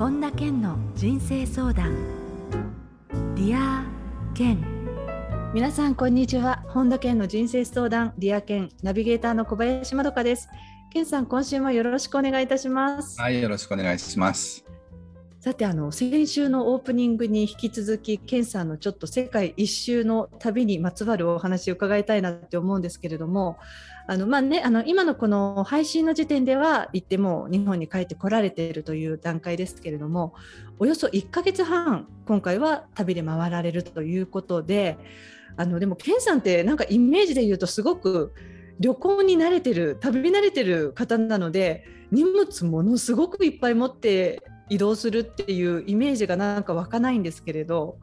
本田健の人生相談。 Dear Ken。皆さんこんにちは。本田健の人生相談。 Dear Ken。ナビゲーターの小林まどかです。健さん今週もよろしくお願いいたします。はいよろしくお願いしますさてあの先週のオープニングに引き続き健さんのちょっと世界一周の旅にまつわるお話を伺いたいなって思うんですけれどもあのまあね、あの今のこの配信の時点では一旦もう日本に帰ってこられているという段階ですけれどもおよそ1ヶ月半今回は旅で回られるということであのでも健さんってなんかイメージで言うとすごく旅行に慣れてる旅慣れてる方なので荷物ものすごくいっぱい持って移動するっていうイメージがなんか湧かないんですけれど、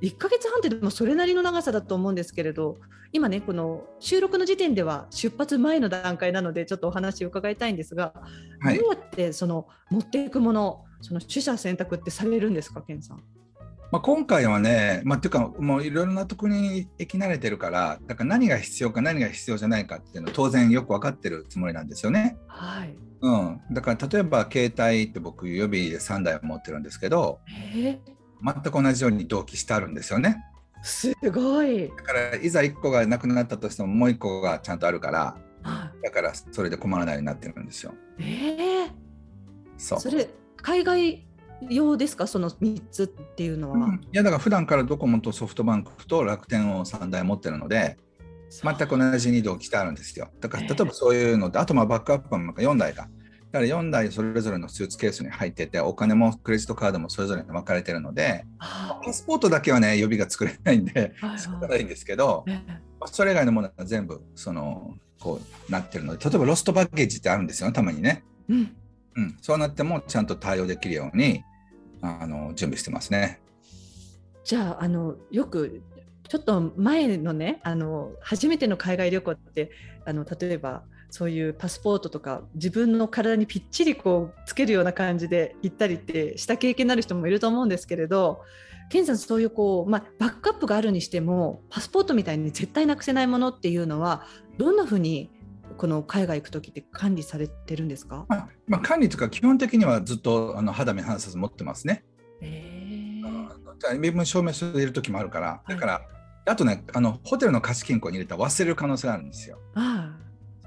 うん、1ヶ月半ってでもそれなりの長さだと思うんですけれど今ねこの収録の時点では出発前の段階なのでちょっとお話を伺いたいんですが、はい、どうやってその持っていくものその取捨選択ってされるんですか健さん？まあ、今回はね、まあ、っていうかもういろいろなとこに行き慣れてるからだから何が必要か何が必要じゃないかっていうのは当然よく分かってるつもりなんですよね。はいうん、だから例えば携帯って僕予備で3台持ってるんですけど、全く同じように同期してあるんですよね。すごい。だからいざ1個がなくなったとしてももう1個がちゃんとあるから、だからそれで困らないようになってるんですよ。えー、そう。それ海外用ですか？その3つっていうのは、うん、いやだから普段からドコモとソフトバンクと楽天を3台持ってるので全く同じ2度来てあるんですよ。だから例えばそういうので、あとまあバックアップも4台かだから4台それぞれのスーツケースに入っててお金もクレジットカードもそれぞれ分かれてるのでパスポートだけはね予備が作れないんで仕方ないんですけどそれ以外のものは全部そのこうなってるので例えばロストバッゲージってあるんですよねたまにね、うん、うん、そうなってもちゃんと対応できるようにあの準備してますね。じゃああのよくちょっと前のねあの初めての海外旅行ってあの例えばそういうパスポートとか自分の体にぴっちりこうつけるような感じで行ったりってした経験のある人もいると思うんですけれどケンさんそういうこう、まあ、バックアップがあるにしてもパスポートみたいに絶対なくせないものっていうのはどんなふうにこの海外行く時って管理されてるんですか、まあ、まあ、管理というか基本的にはずっとあの肌身離さず持ってますね。身分証明書入れる時もあるからだから、あとねあのホテルの貸金庫に入れたら忘れる可能性があるんですよ。あ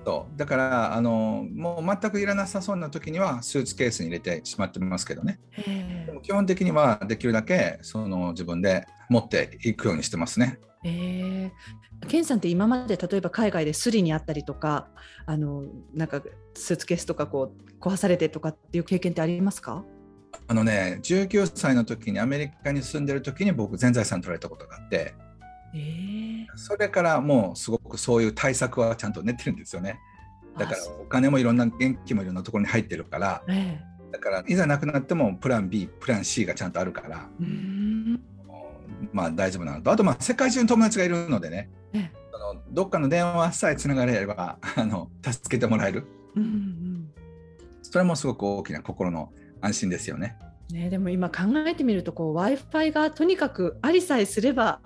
そうだからあのもう全くいらなさそうな時にはスーツケースに入れてしまってますけどねでも基本的にはできるだけその自分で持っていくようにしてますね。えー、ケンさんって今まで例えば海外でスリにあったりとかあのなんかスーツケースとかこう壊されてとかっていう経験ってありますかあのね19歳の時にアメリカに住んでる時に僕全財産取られたことがあって。えー、それからもうすごくそういう対策はちゃんと練ってるんですよね。だからお金もいろんな現金もいろんなところに入ってるから、えー、だからいざなくなってもプラン B プラン C がちゃんとあるから、まあ大丈夫なのと。あとまあ世界中に友達がいるのでね、えー、そのどっかの電話さえつながれればあの助けてもらえる、うんうん、それもすごく大きな心の安心ですよね。ね、でも今考えてみると w i f i がとにかくありさえすれば、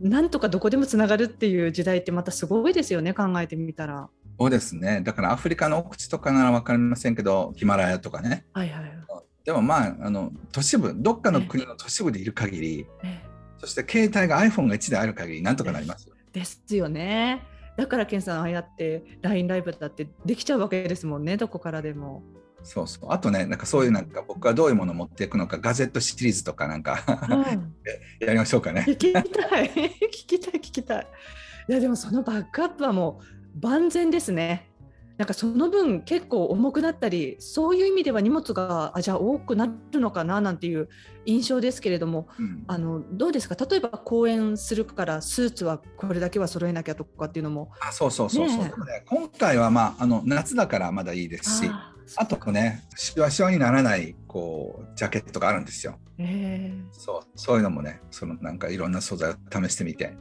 なんとかどこでもつながるっていう時代ってまたすごいですよね考えてみたら。そうですねだからアフリカの奥地とかなら分かりませんけどヒマラヤとかね、はいはい、でもまああの都市部どっかの国の都市部でいる限り、そして携帯が iPhone が1台ある限りなんとかなりますよ。ですよね。だから健さんああやって LINE ライブだってできちゃうわけですもんねどこからでも。そうそうあとねなんかそういうなんか僕はどういうものを持っていくのかガジェットシリーズとかなんか、うん、やりましょうかね。聞きたい 聞きたい聞きたい。いやでもそのバックアップはもう万全ですね。なんかその分結構重くなったりそういう意味では荷物があじゃあ多くなるのかななんていう印象ですけれども、うん、あのどうですか？例えば講演するからスーツはこれだけは揃えなきゃとかっていうのも。あそうそうそうそう、ね、今回は、まあ、あの夏だからまだいいですしあとねしわしわにならないこうジャケットがあるんですよ。そうそういうのもねそのなんかいろんな素材を試してみて。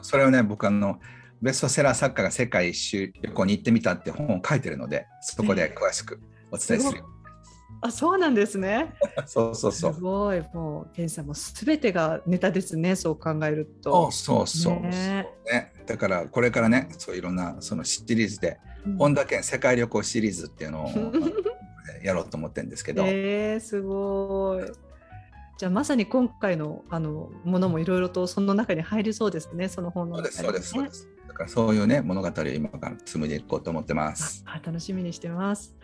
そそれをね僕あのベストセラー作家が世界一周旅行に行ってみたって本を書いてるのでそこで詳しくお伝えするよ。あそうなんですね。そうそうそう。すごいもうケンさんもすべてがネタですねそう考えると。そうそうそう。ね、ね、だからこれからねそういろんなそのシリーズで、うん、本田健世界旅行シリーズっていうのを やろうと思ってるんですけど。えー、すごい。じゃあまさに今回のあのものもいろいろとその中に入りそうですね、その本のね、そうです、そうです。だからそういうね物語を今から紡いでいこうと思ってます。あ楽しみにしてます。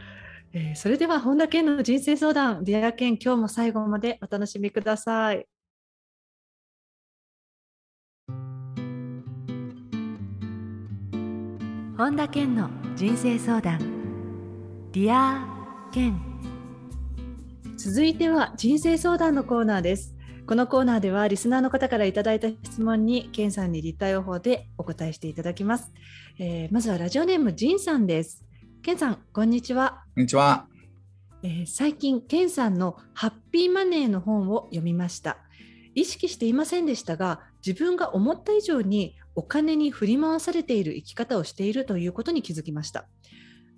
えー、それでは本田健の人生相談、 Dear Ken 今日も最後までお楽しみください。本田健の人生相談 Dear Ken 続いては人生相談のコーナーですこのコーナーではリスナーの方からいただいた質問に健さんに立体予報でお答えしていただきます、えー、まずはラジオネームジンさんです。健さんこんにちは。こんにちは、えー、最近健さんのハッピーマネーの本を読みました。意識していませんでしたが自分が思った以上にお金に振り回されている生き方をしているということに気づきました。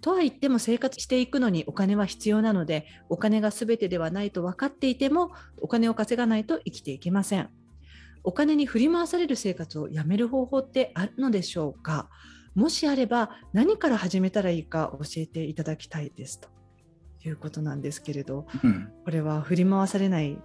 とは言っても生活していくのにお金は必要なのでお金が全てではないと分かっていてもお金を稼がないと生きていけません。お金に振り回される生活をやめる方法ってあるのでしょうか？もしあれば何から始めたらいいか教えていただきたいですということなんですけれど、うん、これは振り回されない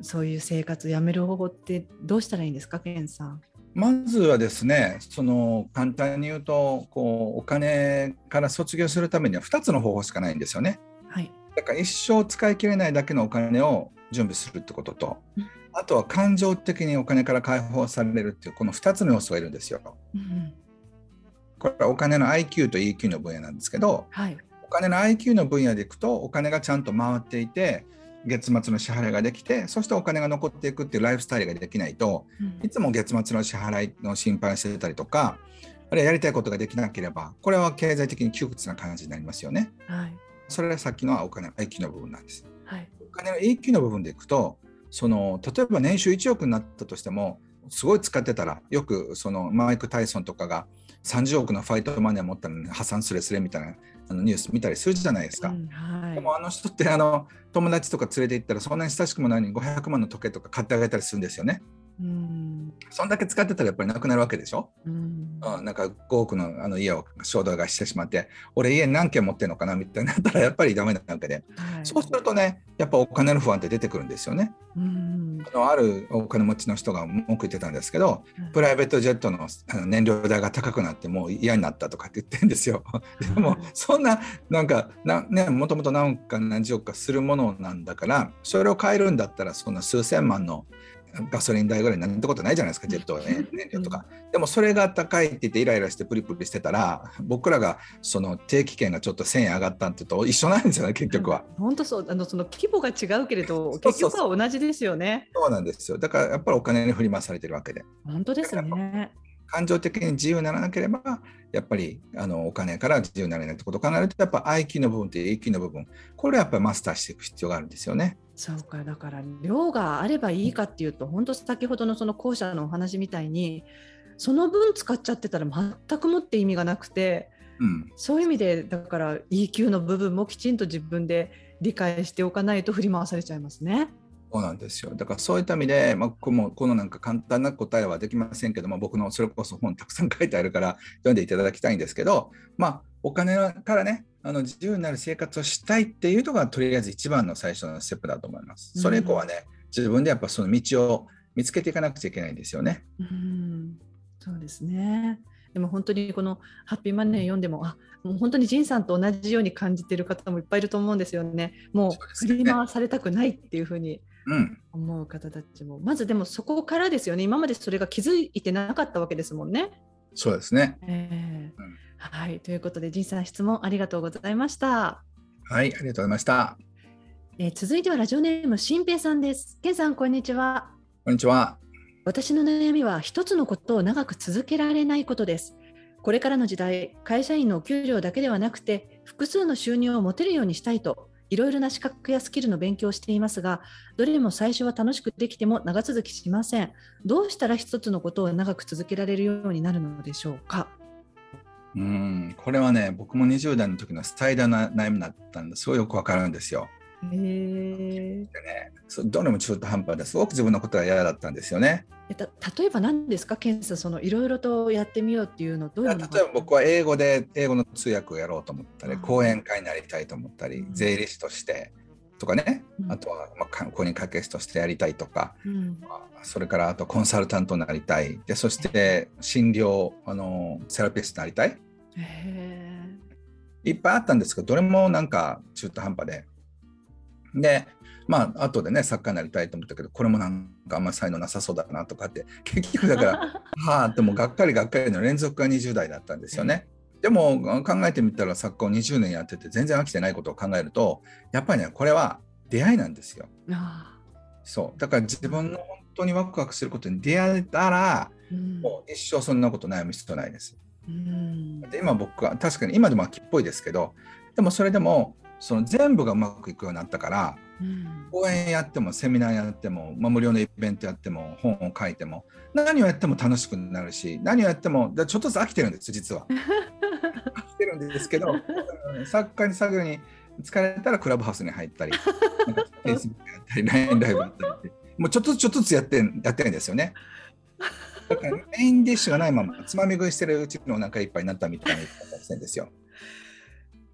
そういう生活をやめる方法ってどうしたらいいんですか、ケンさん？まずはですね、その簡単に言うとこう、お金から卒業するためには2つの方法しかないんですよね。はい、だから一生使い切れないだけのお金を準備するってことと、うん、あとは感情的にお金から解放されるっていうこの2つの要素がいるんですよ。うん、これはお金の IQ と EQ の分野なんですけど、はい、お金の IQ の分野でいくとお金がちゃんと回っていて月末の支払いができてそしてお金が残っていくっていうライフスタイルができないと、うん、いつも月末の支払いの心配してたりとかあるいはやりたいことができなければこれは経済的に窮屈な感じになりますよね。はい、それがさっきのお金の IQ の部分なんです。はい、お金の EQ の部分でいくとその例えば年収1億になったとしてもすごい使ってたらよくそのマイク・タイソンとかが30億のファイトマネー持ったのに破産すれすれみたいなあのニュース見たりするじゃないですか。うんはい、でもあの人ってあの友達とか連れて行ったらそんなに親しくもないのに500万の時計とか買ってあげたりするんですよね。うんそんだけ使ってたらやっぱりなくなるわけでしょ？うん、なんか5億のあの家を衝動買いしてしまって俺家何軒持ってるのかなみたいになったらやっぱりダメなわけで、はい、そうするとねやっぱお金の不安って出てくるんですよね。うんあのあるお金持ちの人が文句言ってたんですけど、プライベートジェットの燃料代が高くなってもう嫌になったとかって言ってるんですよ。でもそんななんかな、ね、もともと何か何十億かするものなんだからそれを変えるんだったらそんな数千万のガソリン代ぐらいなんてことないじゃないですか、ジェット、ね、燃料とか。でもそれが高いって言ってイライラしてプリプリしてたら、僕らがその定期券がちょっと1000円上がったってと一緒なんですよね、結局は。本当そう、あのその規模が違うけれど、結局は同じですよねそうなんですよ。だからやっぱりお金に振り回されてるわけで。本当ですね。感情的に自由にならなければ、やっぱりあのお金から自由になれないってことを考えると、やっぱ IQ の部分と EQ の部分、これはやっぱりマスターしていく必要があるんですよね。そうか、だから量があればいいかっていうと、本当先ほどのその後者のお話みたいに、その分使っちゃってたら全くもって意味がなくて、うん、そういう意味でだから EQ の部分もきちんと自分で理解しておかないと振り回されちゃいますね。そうなんですよ。だからそういった意味で、まあ、このこのなんか簡単な答えはできませんけども、僕のそれこそ本たくさん書いてあるから読んでいただきたいんですけど、まあ、お金からね、あの自由になる生活をしたいっていうのがとりあえず一番の最初のステップだと思います。それ以降はね、うん、自分でやっぱその道を見つけていかなくちゃいけないんですよね。うん、そうですね。でも本当にこのハッピーマネー読んでも、あもう本当に仁さんと同じように感じている方もいっぱいいると思うんですよね。もう振り回されたくないっていうふうに思う方たちも、うん、まずでもそこからですよね今までそれが気づいてなかったわけですもんね。そうですね、えー、うん、はいということで仁さん質問ありがとうございました。はいありがとうございました。えー、続いてはラジオネーム新平さんです。健さんこんにちは。こんにちは。私の悩みは一つのことを長く続けられないことです。これからの時代、会社員のお給料だけではなくて、複数の収入を持てるようにしたいといろいろな資格やスキルの勉強をしていますが、どれも最初は楽しくできても長続きしません。どうしたら一つのことを長く続けられるようになるのでしょうか？うん。これはね、僕も20代の時の最大の悩みだったんですごいよくわかるんですよ。へね、どれも中途半端ですごく自分のことが嫌だったんですよね。えた例えば何ですか、検査そのいろいろとやってみようっていうのどういう例えば僕は英語で英語の通訳をやろうと思ったり講演会になりたいと思ったりうん。税理士としてとかねうん。あとはまあか公認会計士としてやりたいとかうん。まあそれからあとコンサルタントになりたい。でそして診療あのセラピストになりたい。へいっぱいあったんですけどどれもなんか中途半端で。でまあ後でね作家になりたいと思ったけどこれもなんかあんまり才能なさそうだなとかって。結局だから はあでもがっかりがっかりの連続が20代だったんですよね。でも考えてみたら作家を20年やってて全然飽きてないことを考えるとやっぱりねこれは出会いなんですよ。そうだから自分の本当にワクワクすることに出会えたらーうんもう一生そんなこと悩む必要ないです。うんで今僕は確かに今でも秋っぽいですけどでもそれでもその全部がうまくいくようになったからうん講演やってもセミナーやっても、まあ、無料のイベントやっても本を書いても何をやっても楽しくなるし何をやってもだちょっとずつ飽きてるんです実は。飽きてるんですけどうん作家に作業に疲れたらクラブハウスに入ったり なんか Facebook やったり LINE ライブやったりもうちょっとずつちょっとずつやってんやってるんですよね。だからメインディッシュがないままつまみ食いしてるうちのお腹いっぱいになったみたいな言い方してるんですよ。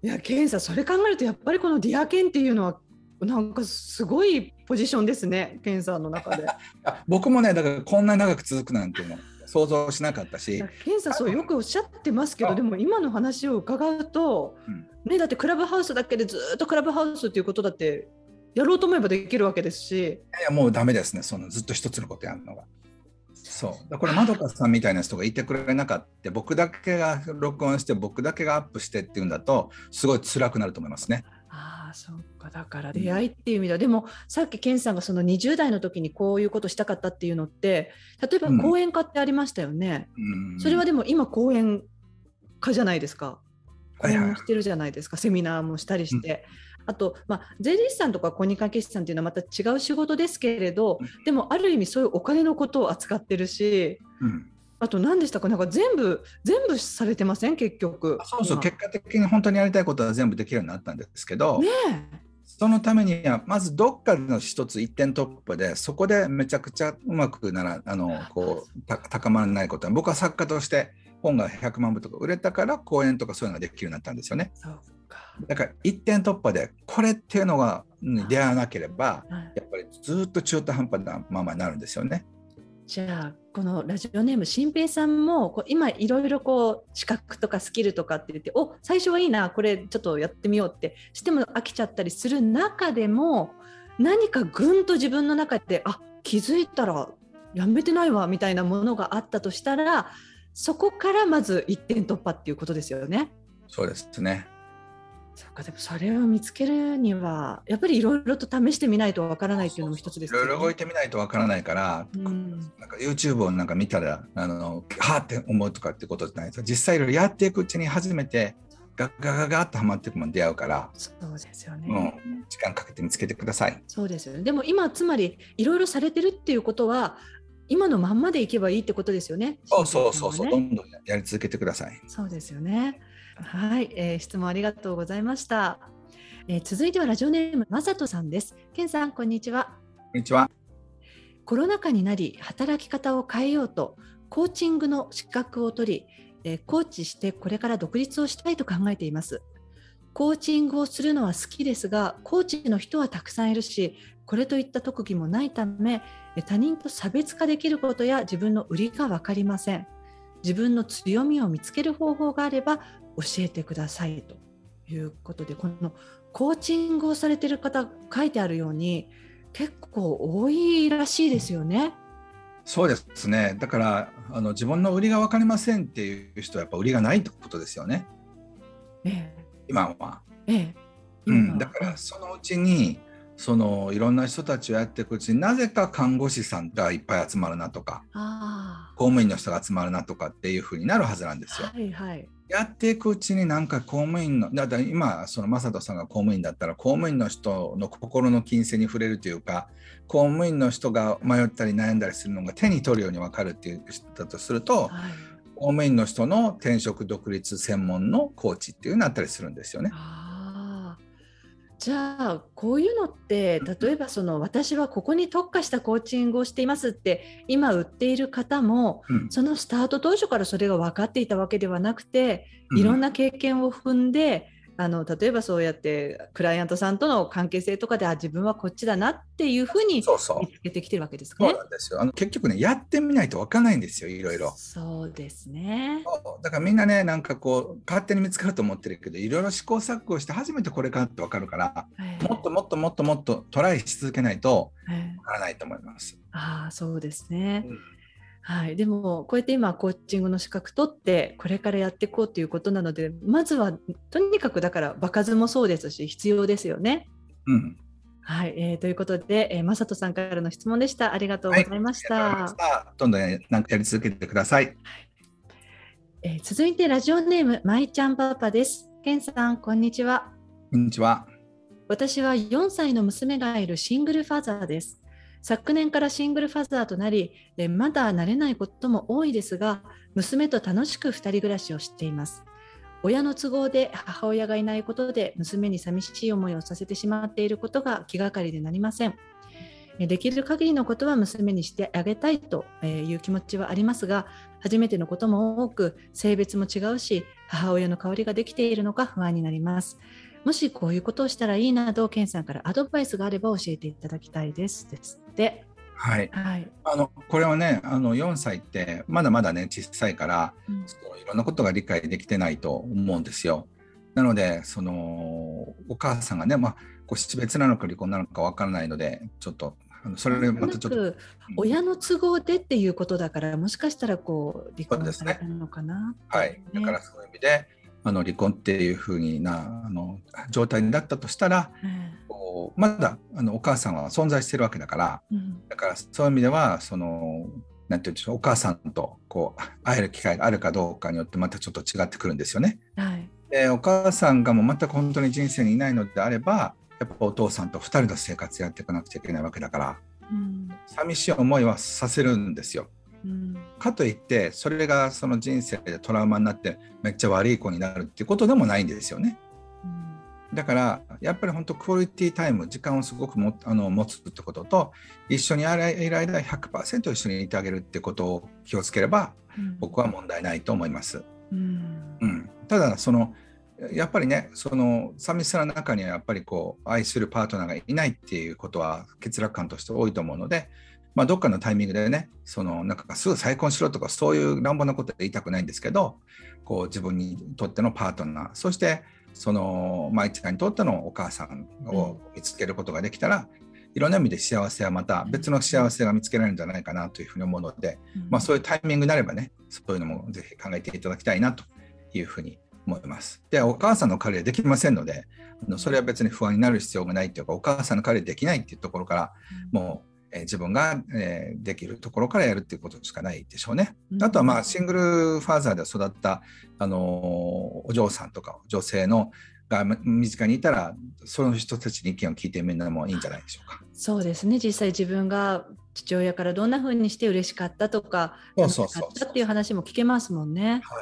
いや、ケンさん、それ考えると、やっぱりこのディアケンっていうのは、なんかすごいポジションですね、ケンさんの中で。あ 僕もねだからこんな長く続くなんていうの想像しなかったし。いやケンさん、そうよくおっしゃってますけど、あ。でも今の話を伺うと、うん。ね、だってクラブハウスだけでずっとクラブハウスっていうことだって、やろうと思えばできるわけですし、いやもうダメですね。そのずっと一つのことやるのが。そう。だからこれまどかさんみたいな人がいてくれなかった。僕だけが録音して僕だけがアップしてっていうんだとすごい辛くなると思いますね。そうか、だから出会いっていう意味では、でもさっきケンさんがその20代の時にこういうことしたかったっていうのって、例えばうん。講演家ってありましたよね。うん。それはでも今、講演家じゃないですか。講演もしてるじゃないですか、セミナーもしたりして。あと、まあ、税理士さんとか公認会計士さんっていうのはまた違う仕事ですけれど、うん。でもある意味そういうお金のことを扱ってるし、うんあと何でしたか、なんか全部、全部されてません、結局。そうそう今結果的に本当にやりたいことは全部できるようになったんですけど、ねそのためにはまずどっかの一つ一点突破でそこでめちゃくちゃうまくならあのこうた高まらないことは僕は作家として本が100万部とか売れたから講演とかそういうのができるようになったんですよね。え、そうか。だから一点突破でこれっていうのがに出会わなければはいやっぱりずっと中途半端なままになるんですよね。じゃあこのラジオネーム新平さんもこう今いろいろこう資格とかスキルとかって言ってお最初はいいなこれちょっとやってみようってしても飽きちゃったりする中でも何かぐんと自分の中であ気づいたらやめてないわみたいなものがあったとしたらそこからまず一点突破っていうことですよね。そうですね。そうかでもそれを見つけるにはやっぱりいろいろと試してみないとわからないっていうのも一つですよね。いろいろ動いてみないとわからないから、うんなんか YouTube をなんか見たらあのはあって思うとかってことじゃないですか実際いろいろやっていくうちに初めてガガガガッとはまっていくも出会うから、そうですようね。ん、時間かけて見つけてください。そうですよね。でも今つまりいろいろされてるっていうことは今のまんまでいけばいいってことですよね。そうそうそうそう、ねどんどんやり続けてください。そうですよね。はい、えー質問ありがとうございました。えー続いてはラジオネームまさとさんです。けんさんこんにちは。こんにちは。コロナ禍になり働き方を変えようとコーチングの資格を取り、えーコーチしてこれから独立をしたいと考えています。コーチングをするのは好きですが、コーチの人はたくさんいるし、これといった特技もないため、えー他人と差別化できることや自分の売りが分かりません。自分の強みを見つける方法があれば教えてくださいということで、このコーチングをされている方、書いてあるように、結構多いらしいですよね。そうですね。だからあの自分の売りが分かりませんっていう人はやっぱ売りがないってことですよね。え今は。え、ええ、うん、だからそのうちにそのいろんな人たちをやっていくうちになぜか看護師さんがいっぱい集まるなとかあ公務員の人が集まるなとかっていうふうになるはずなんですあ、よ。はいはい。やっていくうちになんか公務員のだから今その正人さんが公務員だったら公務員の人の心の金銭に触れるというか公務員の人が迷ったり悩んだりするのが手に取るように分かるっていう人だとするとはい、公務員の人の転職独立専門のコーチっていうのになったりするんですよね。じゃあこういうのって例えばその私はここに特化したコーチングをしていますって今売っている方も、うん、そのスタート当初からそれが分かっていたわけではなくていろんな経験を踏んで、あの例えばそうやってクライアントさんとの関係性とかであ自分はこっちだなっていうふうに見つけてきてるわけですかね。そうなんですよあの結局ねやってみないと分かんないんですよいろいろ。そうですねだからみんなねなんかこう勝手に見つかると思ってるけどいろいろ試行錯誤して初めてこれかって分かるから、もっともっともっともっとトライし続けないと分からないと思います。ああそうですね。うんはい、でもこうやって今コーチングの資格取ってこれからやっていこうということなのでまずはとにかくだから場数もそうですし必要ですよね。うん、はい、えー、ということで、えー、正人さんからの質問でした。ありがとうございました。はい、どんどん、ね、なんかやり続けてください。はい、えー、続いてラジオネームまいちゃんパパです。けんさんこんにちは。こんにちは。私は4歳の娘がいるシングルファザーです。昨年からシングルファザーとなり、まだ慣れないことも多いですが、娘と楽しく2人暮らしをしています。親の都合で母親がいないことで娘に寂しい思いをさせてしまっていることが気がかりでなりません。できる限りのことは娘にしてあげたいという気持ちはありますが、初めてのことも多く、性別も違うし、母親の代わりができているのか不安になります。もしこういうことをしたらいいなど、ケンさんからアドバイスがあれば教えていただきたいですですって。はい、はい、あのこれはねあの4歳ってまだまだね小さいから、うん、いろんなことが理解できてないと思うんですよ。なのでそのお母さんがね、まあ、こう死別なのか離婚なのか分からないのでちょっとあのそれでまたちょっと、親の都合でっていうことだからもしかしたらこう離婚されたのかな、ね、はい、だからそういう意味であの離婚っていうふうになあの状態になったとしたら、うん、まだあのお母さんは存在してるわけだから、うん、だからそういう意味ではそのなんていうんでしょうお母さんとこう会える機会があるかどうかによってまたちょっと違ってくるんですよね。はい、でお母さんがもう全く本当に人生にいないのであればやっぱお父さんと2人の生活やっていかなくちゃいけないわけだから、うん、寂しい思いはさせるんですよ。かといってそれがその人生でトラウマになってめっちゃ悪い子になるっていうことでもないんですよね。だからやっぱり本当クオリティタイム時間をすごくもあの持つってことと一緒にいる間100%一緒にいてあげるってことを気をつければ、僕は問題ないと思います。うん、うん、ただそのやっぱりねその寂しさの中にはやっぱりこう愛するパートナーがいないっていうことは欠落感として多いと思うのでまあ、どっかのタイミングでね、そのなんかすぐ再婚しろとか、そういう乱暴なことは言いたくないんですけど、こう自分にとってのパートナー、そしてその舞ちゃんにとってのお母さんを見つけることができたら、うん、いろんな意味で幸せはまた別の幸せが見つけられるんじゃないかなというふうに思うので、うん、まあ、そういうタイミングになればね、そういうのもぜひ考えていただきたいなというふうに思います。で、お母さんの彼はできませんので、それは別に不安になる必要がないというか、お母さんの彼できないっていうところから、もうえ自分が、えできるところからやるっていうことしかないでしょうね。あとはまあシングルファーザーで育った、あのお嬢さんとか女性のが身近にいたらその人たちに意見を聞いてみんなもいいんじゃないでしょうか。そうですね実際自分が父親からどんなふうにして嬉しかったとか楽しかったっていう話も聞けますもんね。は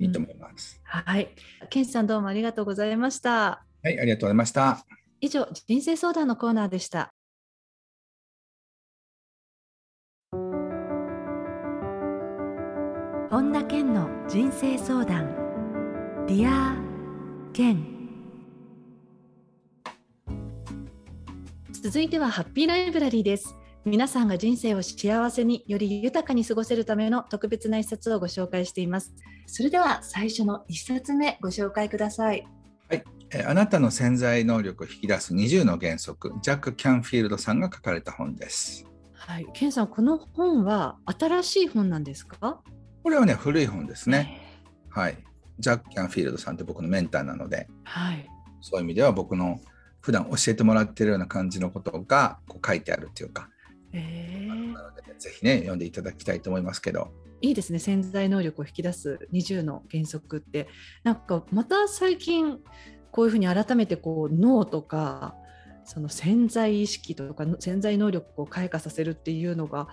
い、いいと思います。うん、はい、ケンさんどうもありがとうございました。はい、ありがとうございました。以上人生相談のコーナーでした。本田健の人生相談。 Dear Ken 続いてはハッピーライブラリーです。皆さんが人生を幸せにより豊かに過ごせるための特別な一冊をご紹介しています。それでは最初の一冊目ご紹介ください。はい、あなたの潜在能力を引き出す20の原則ジャック・キャンフィールドさんが書かれた本です。はい、ケンさんこの本は新しい本なんですか？これはね、古い本ですね。はい。ジャック・キャンフィールドさんって僕のメンターなので、はい、そういう意味では僕の普段教えてもらってるような感じのことがこう書いてあるっていうか、えー、なので、ね、ぜひね、読んでいただきたいと思いますけど。いいですね潜在能力を引き出す20の原則ってなんかまた最近こういうふうに改めてこう脳とかその潜在意識とか潜在能力を開花させるっていうのが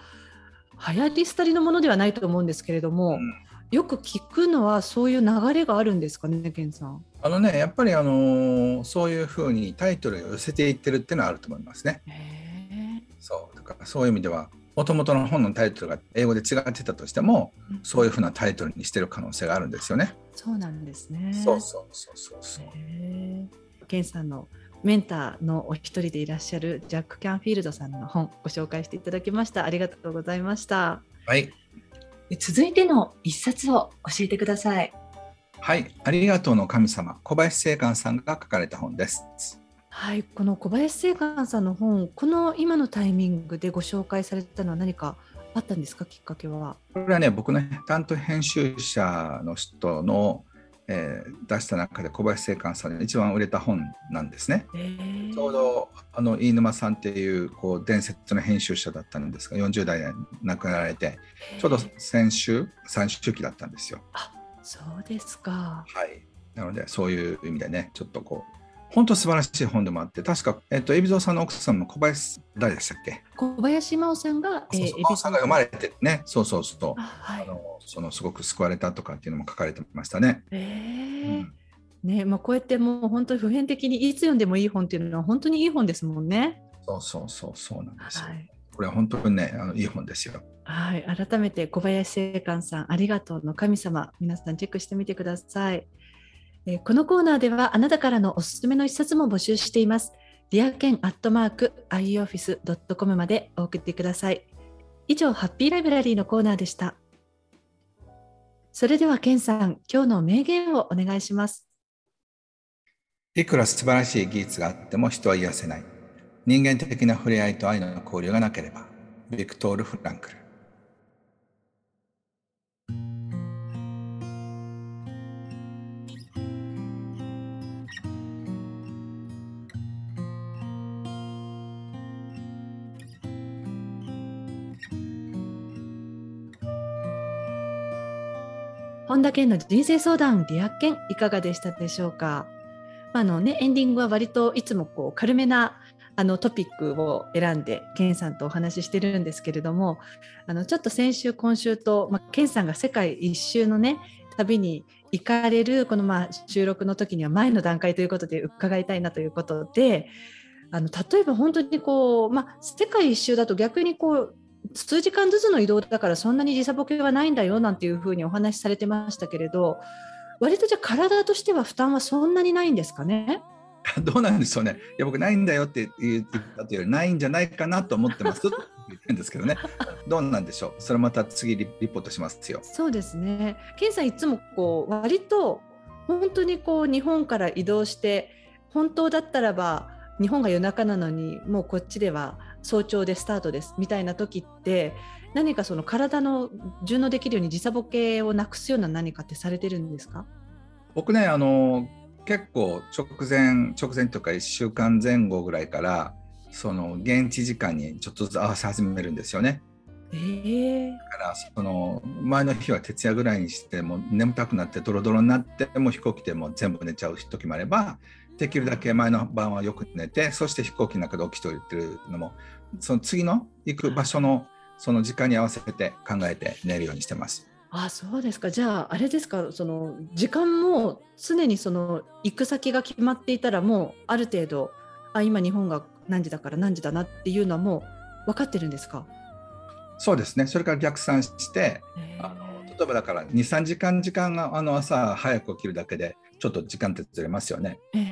流行り廃りのものではないと思うんですけれども、うん、よく聞くのはそういう流れがあるんですかね、健さん。あのね、やっぱりあのそういうふうにタイトルを寄せていってるっていうのはあると思いますね。そうだからそういう意味ではもともとの本のタイトルが英語で違ってたとしても、うん、そういうふうなタイトルにしてる可能性があるんですよね。そうなんですね。そうそうそうそうそう。さんのメンターのお一人でいらっしゃるジャック・キャンフィールドさんの本ご紹介していただきました。ありがとうございました。はい。続いての一冊を教えてください。はい、ありがとうの神様、小林正観さんが書かれた本です。はい、この小林正観さんの本、この今のタイミングでご紹介されたのは何かあったんですか、きっかけは？これはね、僕の担当編集者の人の、えー、出した中で小林正観さんで一番売れた本なんですね。ちょうどあの飯沼さんっていうこう伝説の編集者だったんですが、40代で亡くなられて、ちょうど先週、最終期だったんですよ。あそうですか。はい。なので、そういう意味でね、ちょっとこう、本当素晴らしい本でもあって、確か、えっと、海老蔵さんの奥さんの小林、誰でしたっけ？小林真央さんが、えー、海老さんが読まれてね、そうそうそう、はい、あのそのすごく救われたとかっていうのも書かれてましたね。えー、うんねまあ、こうやってもう本当に普遍的にいつ読んでもいい本っていうのは本当にいい本ですもんね。そうそうそうそうなんですよ。はい、これは本当にねあのいい本ですよ。はい、改めて小林正観さんありがとうの神様皆さんチェックしてみてください。えこのコーナーではあなたからのおすすめの一冊も募集しています。リアケンアットマーク ioffice.com までお送ってください。以上、ハッピーライブラリーのコーナーでした。それでは、ケンさん、今日の名言をお願いします。いくら素晴らしい技術があっても人は癒せない。人間的な触れ合いと愛の交流がなければ。ビクトール・フランクル。本田健の人生相談リア健いかがでしたでしょうか？あのねエンディングは割といつもこう軽めなあのトピックを選んで健さんとお話ししてるんですけれどもあのちょっと先週今週と、まあ、さんが世界一周のね旅に行かれるこのまあ収録の時には前の段階ということで伺いたいなということであの例えば本当にこう、まあ、世界一周だと逆にこう数時間ずつの移動だからそんなに時差ボケはないんだよなんていうふうにお話しされてましたけれど割とじゃあ体としては負担はそんなにないんですかね？どうなんでしょうね。いや僕ないんだよって言ったというよりないんじゃないかなと思ってますと言ってるんですけどね。どうなんでしょう。それまた次リポートしますよ。そうですね。ケンさんいつもこう割と本当にこう日本から移動して本当だったらば日本が夜中なのにもうこっちでは早朝でスタートですみたいな時って何かその体の順応できるように時差ボケをなくすような何かってされてるんですか？僕ねあの結構直前直前とか1週間前後ぐらいからその現地時間にちょっとずつ合わせ始めるんですよね。えー、だからその前の日は徹夜ぐらいにしても眠たくなってドロドロになっても飛行機でも全部寝ちゃう時もあればできるだけ前の晩はよく寝てそして飛行機の中で起きておいてるのもその次の行く場所のその時間に合わせて考えて寝るようにしてます。あそうですか。じゃああれですか。その時間も常にその行く先が決まっていたらもうある程度あ今日本が何時だから何時だなっていうのはもう分かってるんですか？そうですね。それから逆算してあの例えばだから23時間時間があの朝早く起きるだけでちょっと時間ってずれますよね。えー、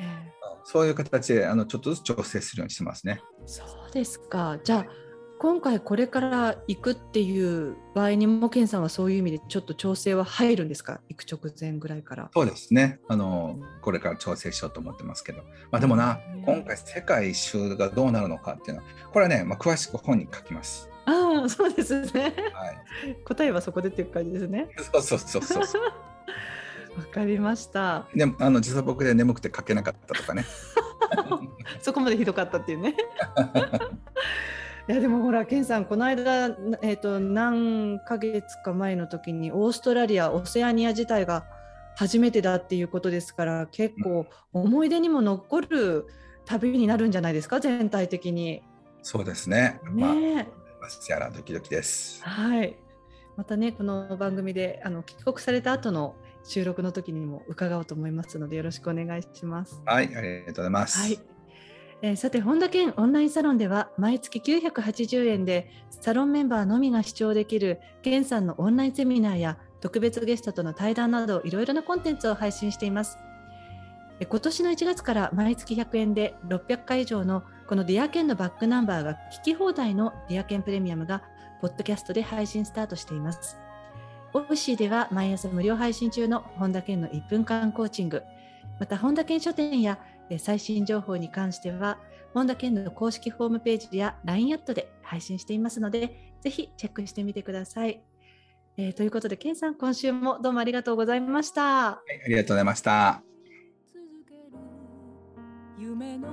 そういう形であのちょっとずつ調整するようにしてますね。そうですか。じゃあ今回これから行くっていう場合にも健さんはそういう意味でちょっと調整は入るんですか？行く直前ぐらいから。そうですね。あのこれから調整しようと思ってますけど、まあ、でもな今回世界一周がどうなるのかっていうのはこれはね、まあ、詳しく本に書きます。ああそうですね、はい、答えはそこでっていう感じですね。そうそうそうそうわかりました。であの時差ボケで眠くて書けなかったとかね。そこまでひどかったっていうね。いやでもほら、ケンさん、この間、えーと、何ヶ月か前の時にオーストラリア、オセアニア自体が初めてだっていうことですから結構思い出にも残る旅になるんじゃないですか、全体的に。そうですね。ね、まあ、やらドキドキです。はい。またねこの番組であの帰国された後の収録の時にも伺おうと思いますのでよろしくお願いします。はい、ありがとうございます。はい。えーさて本田健オンラインサロンでは毎月980円でサロンメンバーのみが視聴できる健さんのオンラインセミナーや特別ゲストとの対談などいろいろなコンテンツを配信しています。え今年の1月から毎月100円で600回以上のこのディアケンのバックナンバーが聞き放題のディアケンプレミアムがポッドキャストで配信スタートしています。オフシーでは毎朝無料配信中の本田健の1分間コーチング、また本田健書店やえー最新情報に関しては、本田健の公式ホームページや LINE アットで配信していますので、ぜひチェックしてみてください。えーということで、健さん、今週もどうもありがとうございました。はいありがとうございました。続ける夢の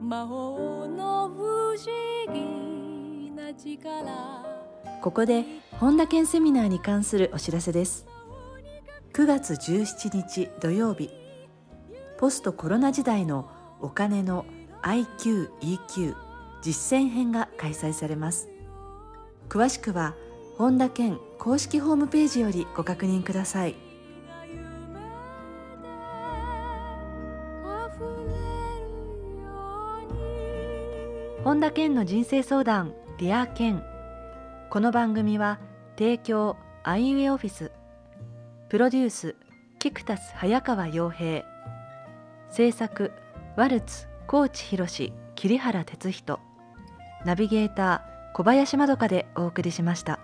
魔法の不思議な力ここで本田健セミナーに関するお知らせです。9月17日土曜日。ポストコロナ時代のお金の IQEQ 実践編が開催されます。詳しくは本田健公式ホームページよりご確認ください。本田健の人生相談 Dear Ken。この番組は提供アイウェイオフィスプロデュースキクタス早川洋平制作ワルツ高知博桐原哲人ナビゲーター小林まどかでお送りしました。